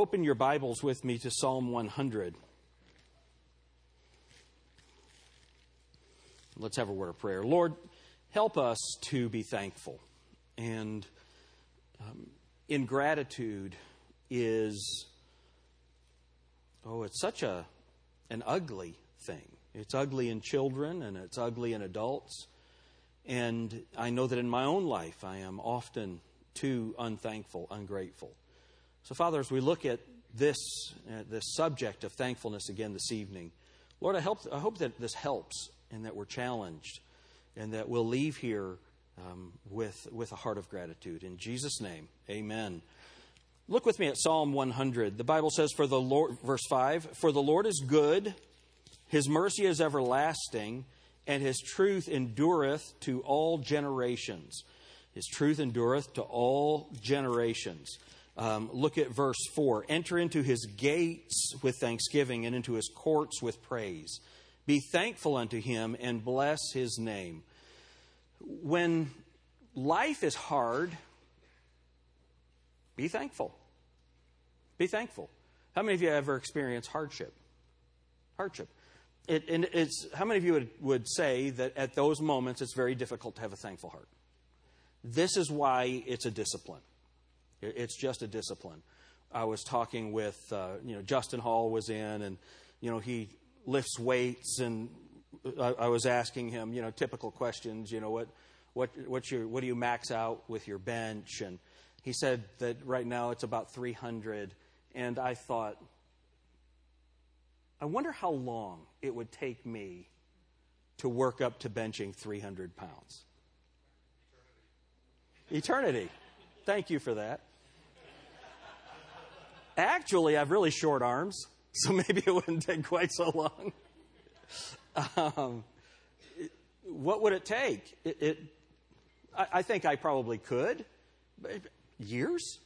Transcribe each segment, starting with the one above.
open your Bibles with me to Psalm 100. Let's have a word of prayer. Lord, help us to be thankful. And um, ingratitude is, oh, it's such a, an ugly thing. It's ugly in children and it's ugly in adults. And I know that in my own life I am often too unthankful, ungrateful. So, Father, as we look at this, uh, this subject of thankfulness again this evening, Lord, I, help, I hope that this helps and that we're challenged and that we'll leave here um, with, with a heart of gratitude. In Jesus' name, amen. Look with me at Psalm 100. The Bible says, for the Lord, verse 5, For the Lord is good, his mercy is everlasting, and his truth endureth to all generations. His truth endureth to all generations. Um, look at verse 4. Enter into his gates with thanksgiving and into his courts with praise. Be thankful unto him and bless his name. When life is hard, be thankful. Be thankful. How many of you ever experienced hardship? Hardship. It, and it's, how many of you would, would say that at those moments it's very difficult to have a thankful heart? This is why it's a discipline. It's just a discipline. I was talking with, uh, you know, Justin Hall was in, and, you know, he lifts weights, and I, I, was asking him, you know, typical questions, you know, what, what, what's your, what do you max out with your bench? And he said that right now it's about 300. And I thought, I wonder how long it would take me to work up to benching 300 pounds. Eternity. Eternity. Thank you for that. Actually, I have really short arms, so maybe it wouldn't take quite so long. Um, what would it take? It, it I, I, think I probably could. Years?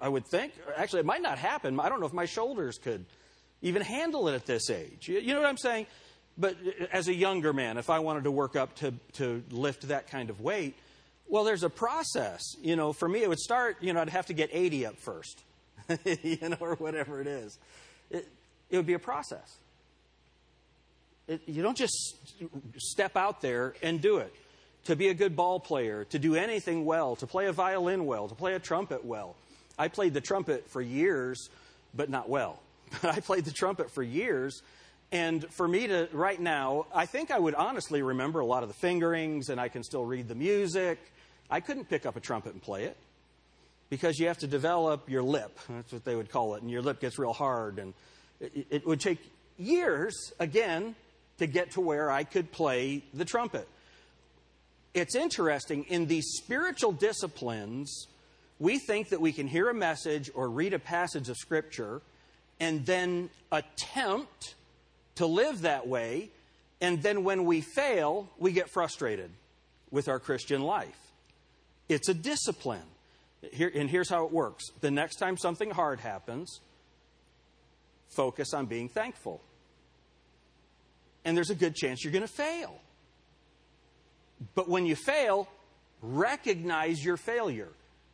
I would think. Actually, it might not happen. I don't know if my shoulders could even handle it at this age. You, you know what I'm saying? But as a younger man, if I wanted to work up to, to lift that kind of weight, well, there's a process. You know, for me, it would start, you know, I'd have to get 80 up first, you know, or whatever it is. It, it would be a process. It, you don't just step out there and do it. To be a good ball player, to do anything well, to play a violin well, to play a trumpet well. I played the trumpet for years, but not well. But I played the trumpet for years, and for me to, right now, I think I would honestly remember a lot of the fingerings, and I can still read the music. I couldn't pick up a trumpet and play it because you have to develop your lip. That's what they would call it. And your lip gets real hard. And it, it would take years, again, to get to where I could play the trumpet. It's interesting, in these spiritual disciplines, we think that we can hear a message or read a passage of Scripture and then attempt to live that way. And then when we fail, we get frustrated with our Christian life. It's a discipline. Here, and here's how it works the next time something hard happens, focus on being thankful. And there's a good chance you're going to fail. But when you fail, recognize your failure.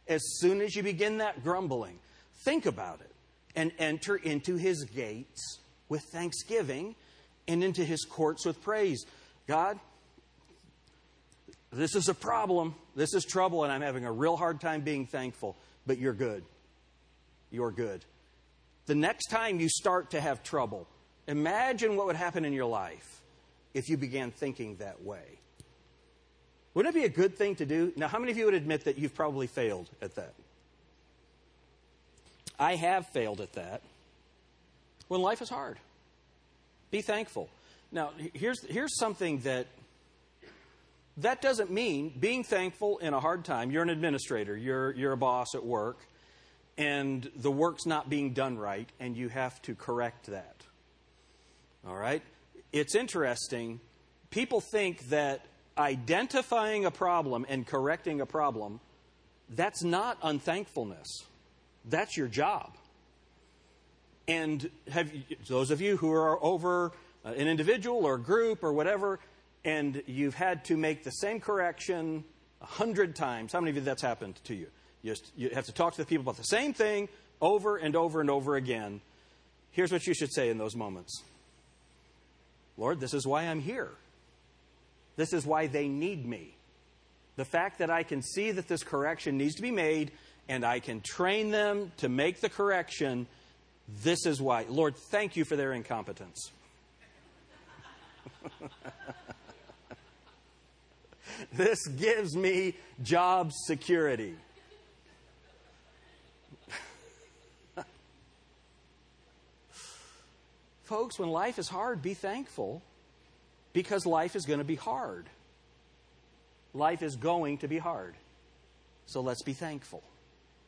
As soon as you begin that grumbling, think about it and enter into his gates with thanksgiving and into his courts with praise. God, this is a problem. This is trouble, and I'm having a real hard time being thankful. But you're good. You're good. The next time you start to have trouble, imagine what would happen in your life if you began thinking that way. Wouldn't it be a good thing to do? Now, how many of you would admit that you've probably failed at that? I have failed at that. When life is hard, be thankful. Now, here's, here's something that that doesn't mean being thankful in a hard time. You're an administrator, you're, you're a boss at work, and the work's not being done right, and you have to correct that. All right? It's interesting. People think that identifying a problem and correcting a problem, that's not unthankfulness. That's your job. And have those of you who are over an individual or group or whatever, and you've had to make the same correction a hundred times. How many of you that's happened to you? You, just, you have to talk to the people about the same thing over and over and over again. Here's what you should say in those moments Lord, this is why I'm here. This is why they need me. The fact that I can see that this correction needs to be made and I can train them to make the correction, this is why. Lord, thank you for their incompetence. this gives me job security. Folks, when life is hard, be thankful because life is going to be hard. Life is going to be hard. So let's be thankful.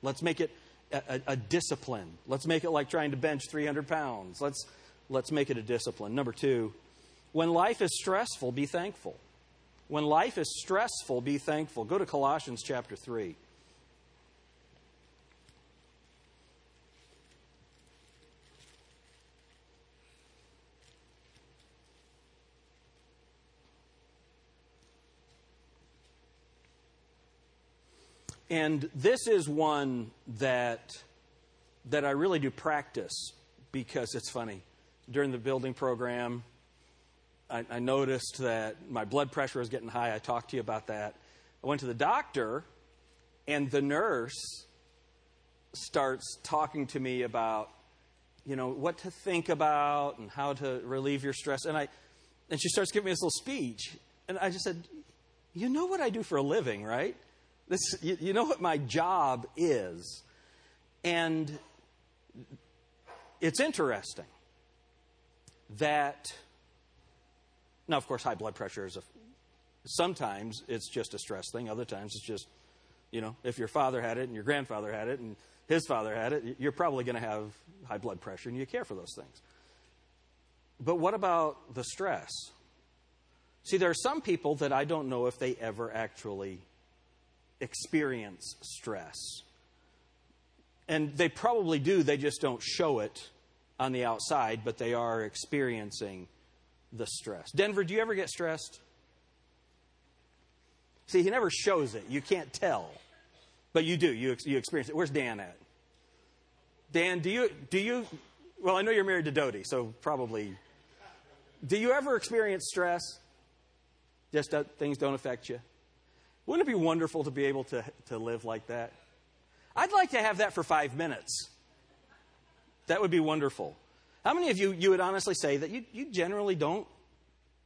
Let's make it a, a, a, discipline. Let's make it like trying to bench 300 pounds. Let's, let's make it a discipline. Number two, when life is stressful, be thankful. When life is stressful, be thankful. Go to Colossians chapter 3. And this is one that, that I really do practice because it's funny. During the building program, I, I noticed that my blood pressure was getting high. I talked to you about that. I went to the doctor, and the nurse starts talking to me about, you know, what to think about and how to relieve your stress. And I, and she starts giving me this little speech, and I just said, "You know what I do for a living, right?" This, you, you know what my job is. And it's interesting that, now, of course, high blood pressure is a, sometimes it's just a stress thing, other times it's just, you know, if your father had it and your grandfather had it and his father had it, you're probably going to have high blood pressure and you care for those things. But what about the stress? See, there are some people that I don't know if they ever actually experience stress. And they probably do, they just don't show it on the outside, but they are experiencing the stress. Denver, do you ever get stressed? See, he never shows it. You can't tell. But you do. You, you experience it. Where's Dan at? Dan, do you, do you, well, I know you're married to Dodie, so probably. Do you ever experience stress? Just that things don't affect you? Wouldn't it be wonderful to be able to, to live like that? I'd like to have that for five minutes. That would be wonderful. How many of you, you would honestly say that you, you generally don't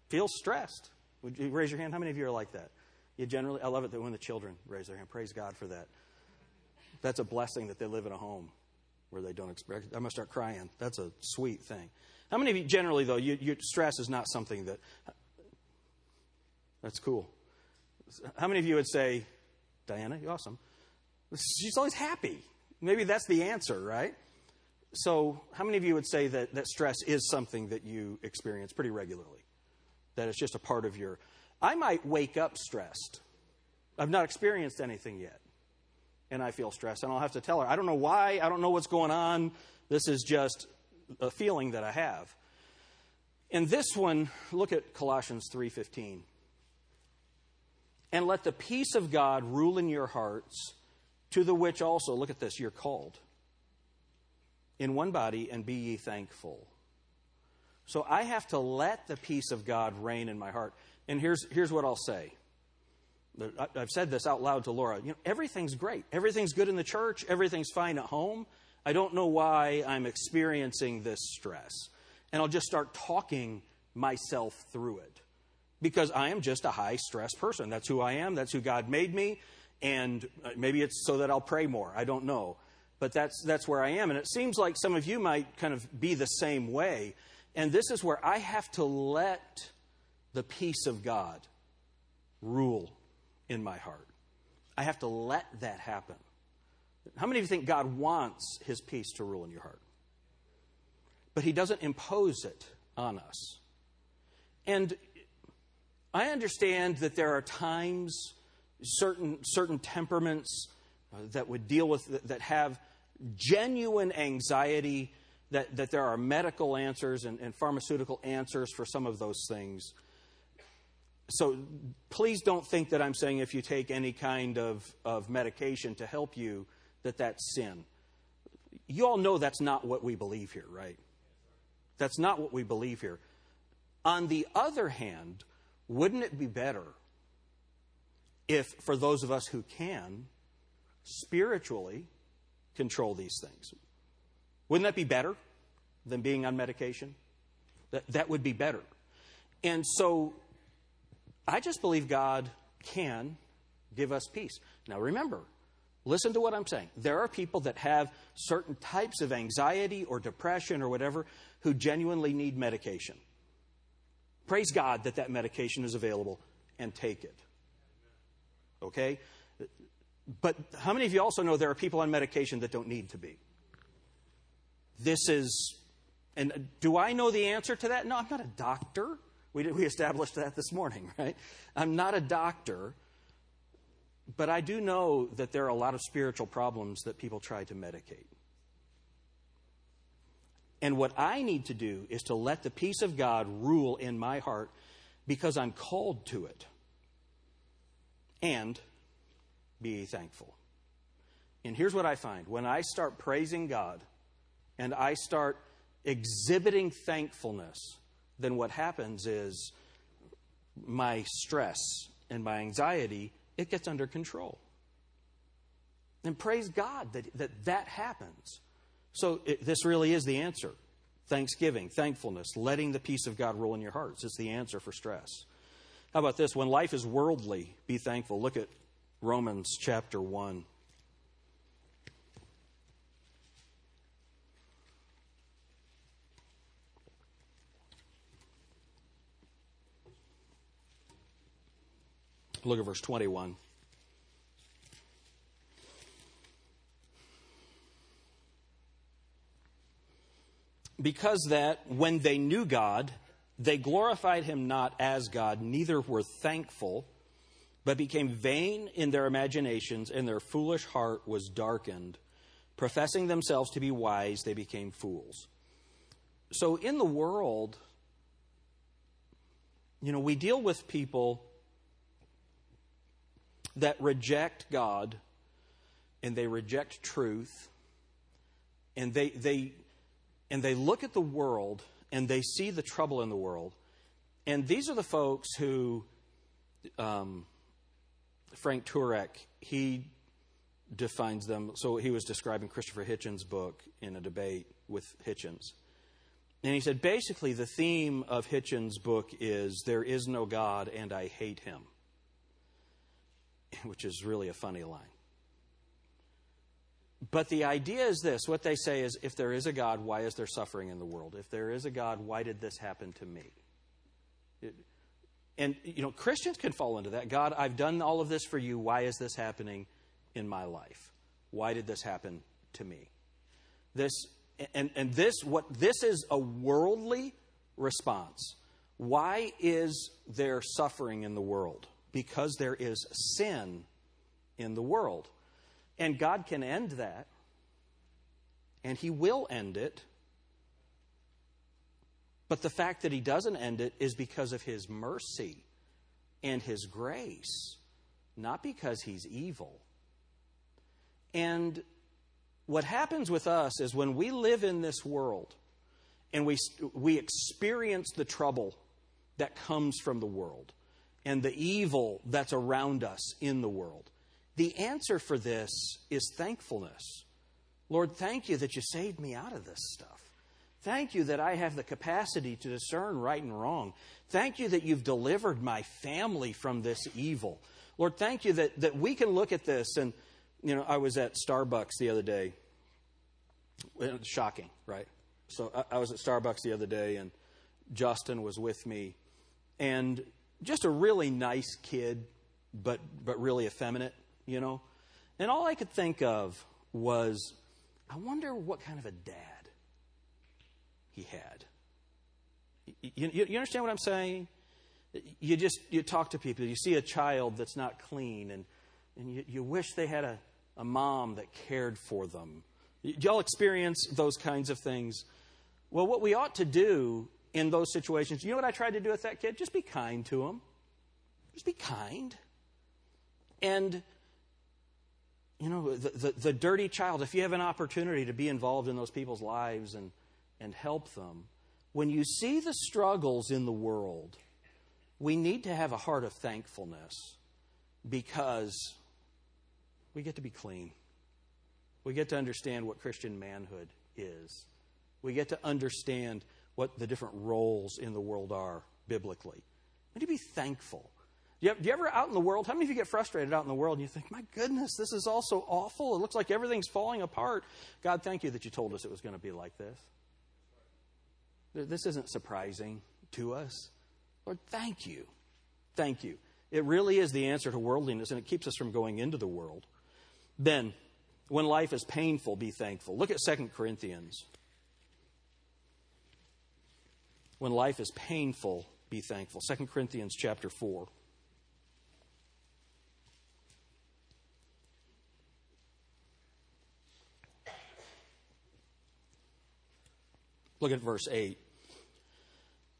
feel stressed? Would you raise your hand? How many of you are like that? You generally, I love it that when the children raise their hand. Praise God for that. That's a blessing that they live in a home where they don't expect. I'm to start crying. That's a sweet thing. How many of you, generally, though, you, you, stress is not something that. That's cool. How many of you would say, Diana, you're awesome? She's always happy. Maybe that's the answer, right? So, how many of you would say that, that stress is something that you experience pretty regularly? That it's just a part of your. I might wake up stressed. I've not experienced anything yet. And I feel stressed. And I'll have to tell her, I don't know why. I don't know what's going on. This is just a feeling that I have. And this one, look at Colossians 3:15. And let the peace of God rule in your hearts, to the which also, look at this, you're called in one body, and be ye thankful. So I have to let the peace of God reign in my heart. And here's, here's what I'll say. I've said this out loud to Laura. You know, everything's great. Everything's good in the church. Everything's fine at home. I don't know why I'm experiencing this stress. And I'll just start talking myself through it because I am just a high stress person. That's who I am. That's who God made me. And uh, maybe it's so that I'll pray more. I don't know. But that's, that's where I am. And it seems like some of you might kind of be the same way. And this is where I have to let the peace of God rule in my heart. I have to let that happen. How many of you think God wants his peace to rule in your heart? But he doesn't impose it on us. And I understand that there are times, certain, certain temperaments Uh, that would deal with, that, that have genuine anxiety, that, that there are medical answers and, and pharmaceutical answers for some of those things. so please don't think that I'm saying if you take any kind of, of medication to help you, that that's sin. You all know that's not what we believe here, right? That's not what we believe here. On the other hand, wouldn't it be better if, for those of us who can, spiritually control these things? Wouldn't that be better than being on medication? That, that would be better. And so I just believe God can give us peace. Now remember, listen to what I'm saying. There are people that have certain types of anxiety or depression or whatever who genuinely need medication. Praise God that that medication is available and take it. Okay? But how many of you also know there are people on medication that don't need to be? This is, and do I know the answer to that? No, I'm not a doctor. We, we established that this morning, right? I'm not a doctor, but I do know that there are a lot of spiritual problems that people try to medicate. And what I need to do is to let the peace of God rule in my heart because I'm called to it. And be thankful. And here's what I find when I start praising God and I start exhibiting thankfulness, then what happens is my stress and my anxiety it gets under control. And praise God that that, that happens. So it, this really is the answer. Thanksgiving, thankfulness, letting the peace of God rule in your hearts. It's the answer for stress. How about this? When life is worldly, be thankful. Look at Romans chapter 1. Look at verse 21. Because that when they knew God, they glorified him not as God, neither were thankful, but became vain in their imaginations, and their foolish heart was darkened. Professing themselves to be wise, they became fools. So in the world, you know, we deal with people that reject God and they reject truth and they, they, and they look at the world and they see the trouble in the world. And these are the folks who, um, Frank Turek, he defines them. So he was describing Christopher Hitchens' book in a debate with Hitchens. And he said basically the theme of Hitchens' book is There is no God and I hate him which is really a funny line. But the idea is this what they say is if there is a God, why is there suffering in the world? If there is a God, why did this happen to me? It, and, you know, Christians can fall into that. God, I've done all of this for you. Why is this happening in my life? Why did this happen to me? This, and, and this, what, this is a worldly response. Why is there suffering in the world? because there is sin in the world. And God can end that, and He will end it. But the fact that He doesn't end it is because of His mercy and His grace, not because He's evil. And what happens with us is when we live in this world and we, we experience the trouble that comes from the world, and the evil that's around us in the world. The answer for this is thankfulness. Lord, thank you that you saved me out of this stuff. Thank you that I have the capacity to discern right and wrong. Thank you that you've delivered my family from this evil. Lord, thank you that, that we can look at this. And, you know, I was at Starbucks the other day. Shocking, right? So I, I was at Starbucks the other day, and Justin was with me. And just a really nice kid, but, but really effeminate, you know? And all I could think of was, I wonder what kind of a dad he had. You, you, you, understand what I'm saying? You just you talk to people, you see a child that's not clean, and, and you, you wish they had a, a mom that cared for them. Y'all experience those kinds of things? Well, what we ought to do in those situations, you know what I tried to do with that kid? Just be kind to him. Just be kind. And, you know, the, the, the, dirty child, if you have an opportunity to be involved in those people's lives and, and help them, when you see the struggles in the world, we need to have a heart of thankfulness because we get to be clean. We get to understand what Christian manhood is. We get to understand what the different roles in the world are biblically. We need to be thankful. Do you, do you, ever out in the world, how many of you get frustrated out in the world and you think, my goodness, this is all so awful. It looks like everything's falling apart. God, thank you that you told us it was going to be like this. This isn't surprising to us. Lord, thank you. Thank you. It really is the answer to worldliness, and it keeps us from going into the world. Then, when life is painful, be thankful. Look at 2 Corinthians. When life is painful, be thankful. 2 Corinthians chapter 4. Look at verse 8.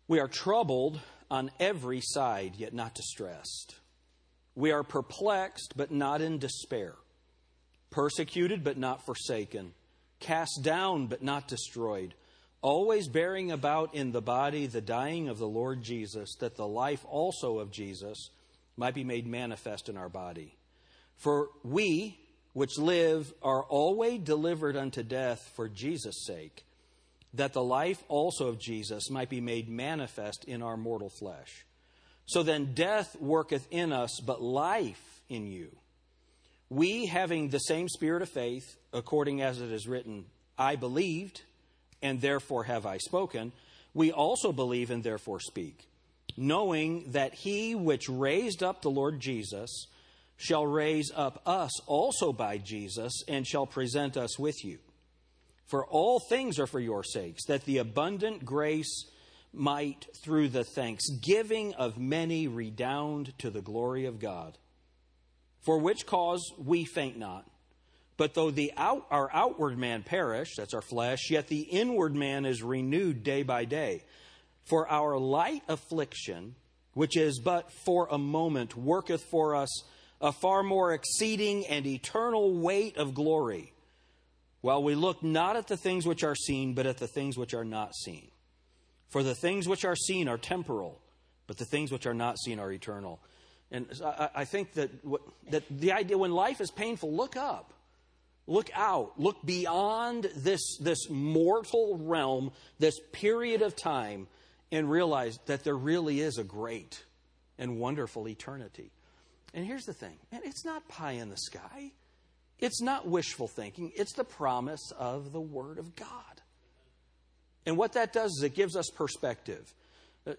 We are troubled on every side, yet not distressed. We are perplexed, but not in despair. Persecuted, but not forsaken. Cast down, but not destroyed. Always bearing about in the body the dying of the Lord Jesus, that the life also of Jesus might be made manifest in our body. For we, which live, are always delivered unto death for Jesus' sake that the life also of Jesus might be made manifest in our mortal flesh. So then death worketh in us, but life in you. We, having the same spirit of faith, according as it is written, I believed, and therefore have I spoken, we also believe and therefore speak, knowing that he which raised up the Lord Jesus shall raise up us also by Jesus, and shall present us with you. For all things are for your sakes, that the abundant grace might, through the thanksgiving of many, redound to the glory of God. For which cause we faint not. But though out, our outward man perish, that's our flesh, yet the inward man is renewed day by day. For our light affliction, which is but for a moment, worketh for us a far more exceeding and eternal weight of glory while we look not at the things which are seen, but at the things which are not seen. For the things which are seen are temporal, but the things which are not seen are eternal. And I, think that, that the idea when life is painful, look up. Look out. Look beyond this, this mortal realm, this period of time, and realize that there really is a great and wonderful eternity. And here's the thing, man, it's not pie in the sky. It's not wishful thinking, it's the promise of the Word of God. And what that does is it gives us perspective. Uh,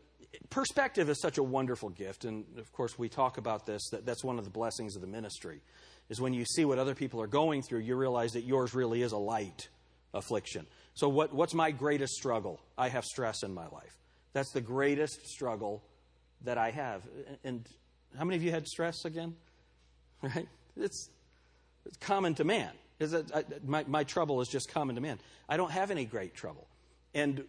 perspective is such a wonderful gift, and of course, we talk about this. That, that's one of the blessings of the ministry, is when you see what other people are going through, you realize that yours really is a light affliction. So, what, what's my greatest struggle? I have stress in my life. That's the greatest struggle that I have. And how many of you had stress again? Right? It's it's common to man. Is it, I, my, my trouble is just common to man. I don't have any great trouble. And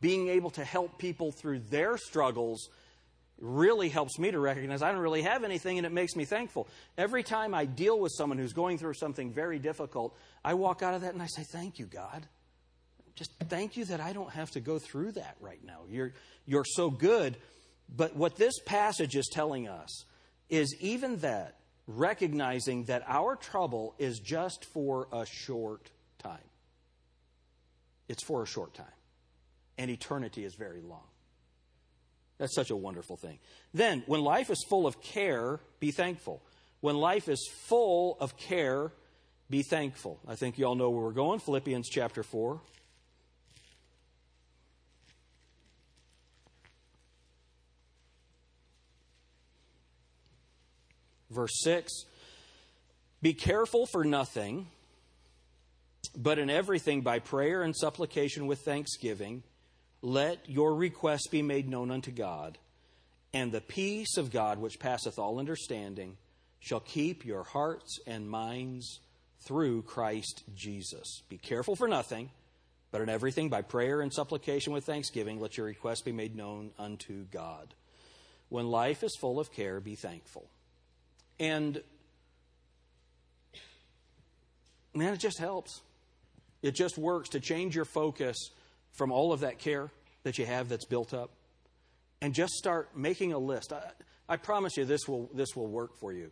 being able to help people through their struggles really helps me to recognize I don't really have anything and it makes me thankful. Every time I deal with someone who's going through something very difficult, I walk out of that and I say, Thank you, God. Just thank you that I don't have to go through that right now. You're, you're so good. But what this passage is telling us is even that recognizing that our trouble is just for a short time. It's for a short time. And eternity is very long. That's such a wonderful thing. Then, when life is full of care, be thankful. When life is full of care, be thankful. I think you all know where we're going. Philippians chapter 4. Verse 6 Be careful for nothing, but in everything by prayer and supplication with thanksgiving, let your requests be made known unto God, and the peace of God, which passeth all understanding, shall keep your hearts and minds through Christ Jesus. Be careful for nothing, but in everything by prayer and supplication with thanksgiving, let your requests be made known unto God. When life is full of care, be thankful. And man, it just helps. It just works to change your focus from all of that care that you have that's built up and just start making a list. I, I promise you this will, this will work for you.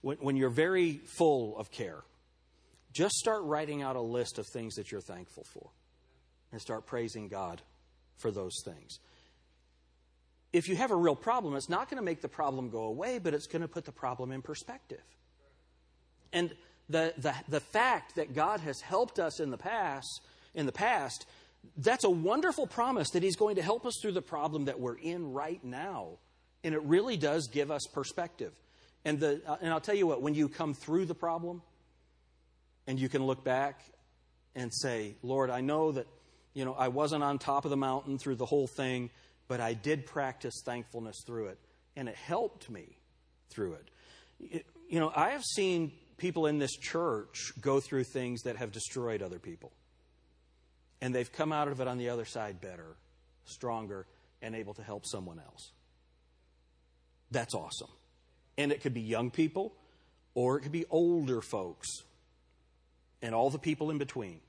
When, when you're very full of care, just start writing out a list of things that you're thankful for and start praising God for those things. If you have a real problem, it's not going to make the problem go away, but it's going to put the problem in perspective. And the, the, the fact that God has helped us in the past, in the past, that's a wonderful promise that He's going to help us through the problem that we're in right now. And it really does give us perspective. And, the, uh, and I'll tell you what, when you come through the problem and you can look back and say, Lord, I know that you know, I wasn't on top of the mountain through the whole thing, but I did practice thankfulness through it. And it helped me through it. You know, I have seen people in this church go through things that have destroyed other people. And they've come out of it on the other side better, stronger, and able to help someone else. That's awesome. And it could be young people, or it could be older folks, and all the people in between.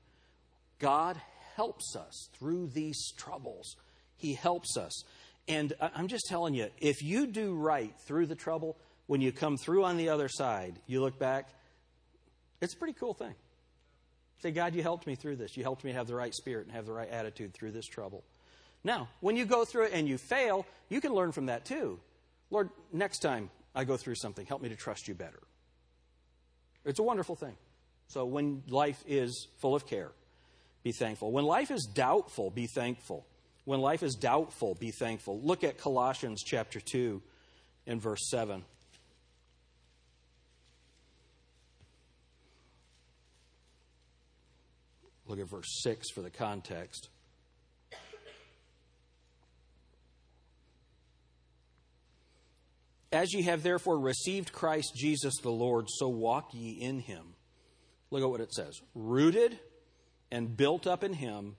God helps us through these troubles. He helps us. And I'm just telling you, if you do right through the trouble, when you come through on the other side, you look back, it's a pretty cool thing. Say, God, you helped me through this. You helped me have the right spirit and have the right attitude through this trouble. Now, when you go through it and you fail, you can learn from that too. Lord, next time I go through something, help me to trust you better. It's a wonderful thing. So when life is full of care, be thankful. When life is doubtful, be thankful. When life is doubtful, be thankful. Look at Colossians chapter 2 and verse 7. Look at verse 6 for the context. As ye have therefore received Christ Jesus the Lord, so walk ye in him. Look at what it says rooted and built up in him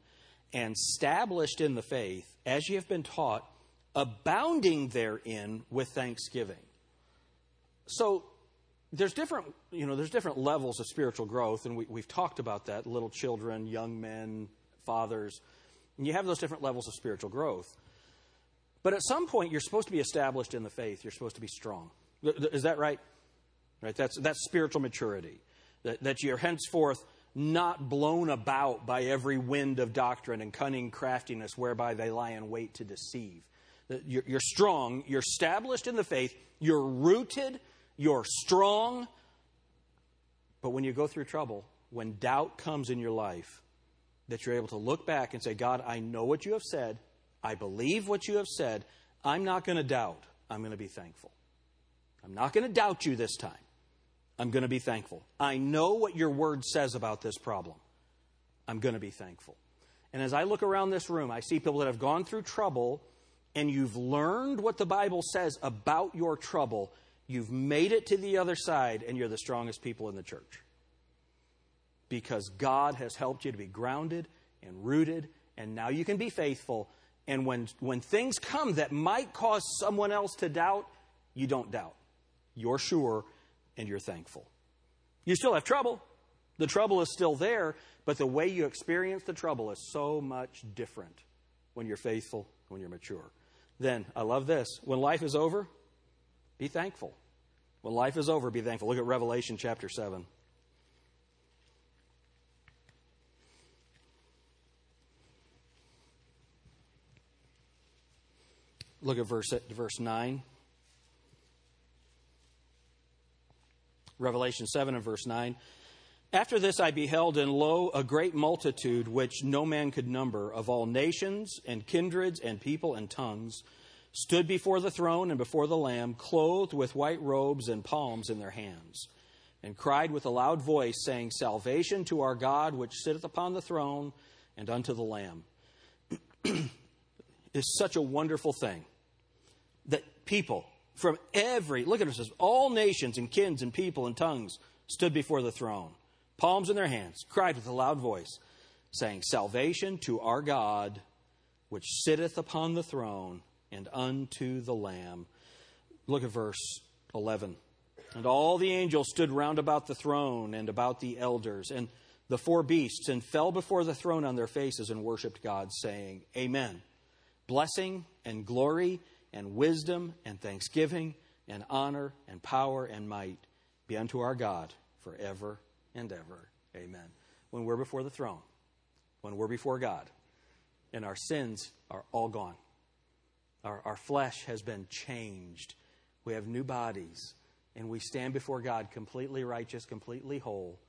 and established in the faith as ye have been taught, abounding therein with thanksgiving. So there's different, you know, there's different levels of spiritual growth, and we, we've talked about that little children, young men, fathers. And you have those different levels of spiritual growth. But at some point, you're supposed to be established in the faith. You're supposed to be strong. Is that right? Right. That's that's spiritual maturity. That, that you're henceforth not blown about by every wind of doctrine and cunning craftiness whereby they lie in wait to deceive. You're, strong, you're established in the faith, you're rooted, you're strong. But when you go through trouble, when doubt comes in your life, that you're able to look back and say, God, I know what you have said. I believe what you have said. I'm not going to doubt. I'm going to be thankful. I'm not going to doubt you this time. I'm going to be thankful. I know what your word says about this problem. I'm going to be thankful. And as I look around this room, I see people that have gone through trouble and you've learned what the Bible says about your trouble. You've made it to the other side and you're the strongest people in the church. Because God has helped you to be grounded and rooted, and now you can be faithful. And when, when things come that might cause someone else to doubt, you don't doubt. You're sure and you're thankful. You still have trouble. The trouble is still there, but the way you experience the trouble is so much different when you're faithful, when you're mature. Then, I love this. When life is over, be thankful. When life is over, be thankful. Look at Revelation chapter 7. Look at verse, verse 9. Revelation 7 and verse 9. After this I beheld, and lo, a great multitude which no man could number, of all nations and kindreds and people and tongues, stood before the throne and before the Lamb, clothed with white robes and palms in their hands, and cried with a loud voice, saying, Salvation to our God which sitteth upon the throne and unto the Lamb. is such a wonderful thing that people from every, look at it, says, all nations and kins and people and tongues stood before the throne, palms in their hands, cried with a loud voice, saying, Salvation to our God, which sitteth upon the throne, and unto the Lamb. Look at verse 11. And all the angels stood round about the throne and about the elders and the four beasts and fell before the throne on their faces and worshiped God, saying, Amen. Blessing and glory and wisdom and thanksgiving and honor and power and might be unto our God forever and ever. Amen. When we're before the throne, when we're before God, and our sins are all gone, our, our flesh has been changed, we have new bodies, and we stand before God completely righteous, completely whole,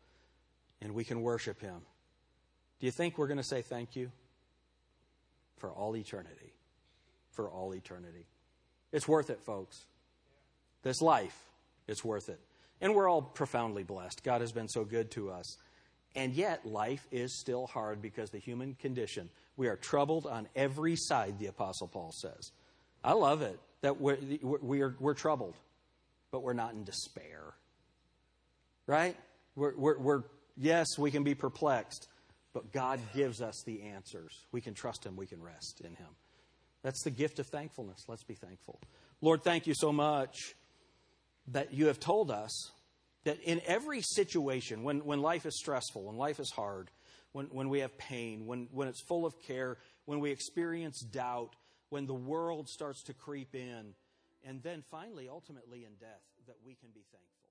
and we can worship Him. Do you think we're going to say thank you? For all eternity. For all eternity. It's worth it, folks. This life, it's worth it. And we're all profoundly blessed. God has been so good to us. And yet, life is still hard because the human condition. We are troubled on every side, the Apostle Paul says. I love it that we're, we're, we're troubled, but we're not in despair. Right? We're, we're, we're, yes, we can be perplexed, but God gives us the answers. We can trust Him, we can rest in Him. That's the gift of thankfulness. Let's be thankful. Lord, thank you so much that you have told us that in every situation, when, when life is stressful, when life is hard, when, when we have pain, when, when it's full of care, when we experience doubt, when the world starts to creep in, and then finally, ultimately in death, that we can be thankful.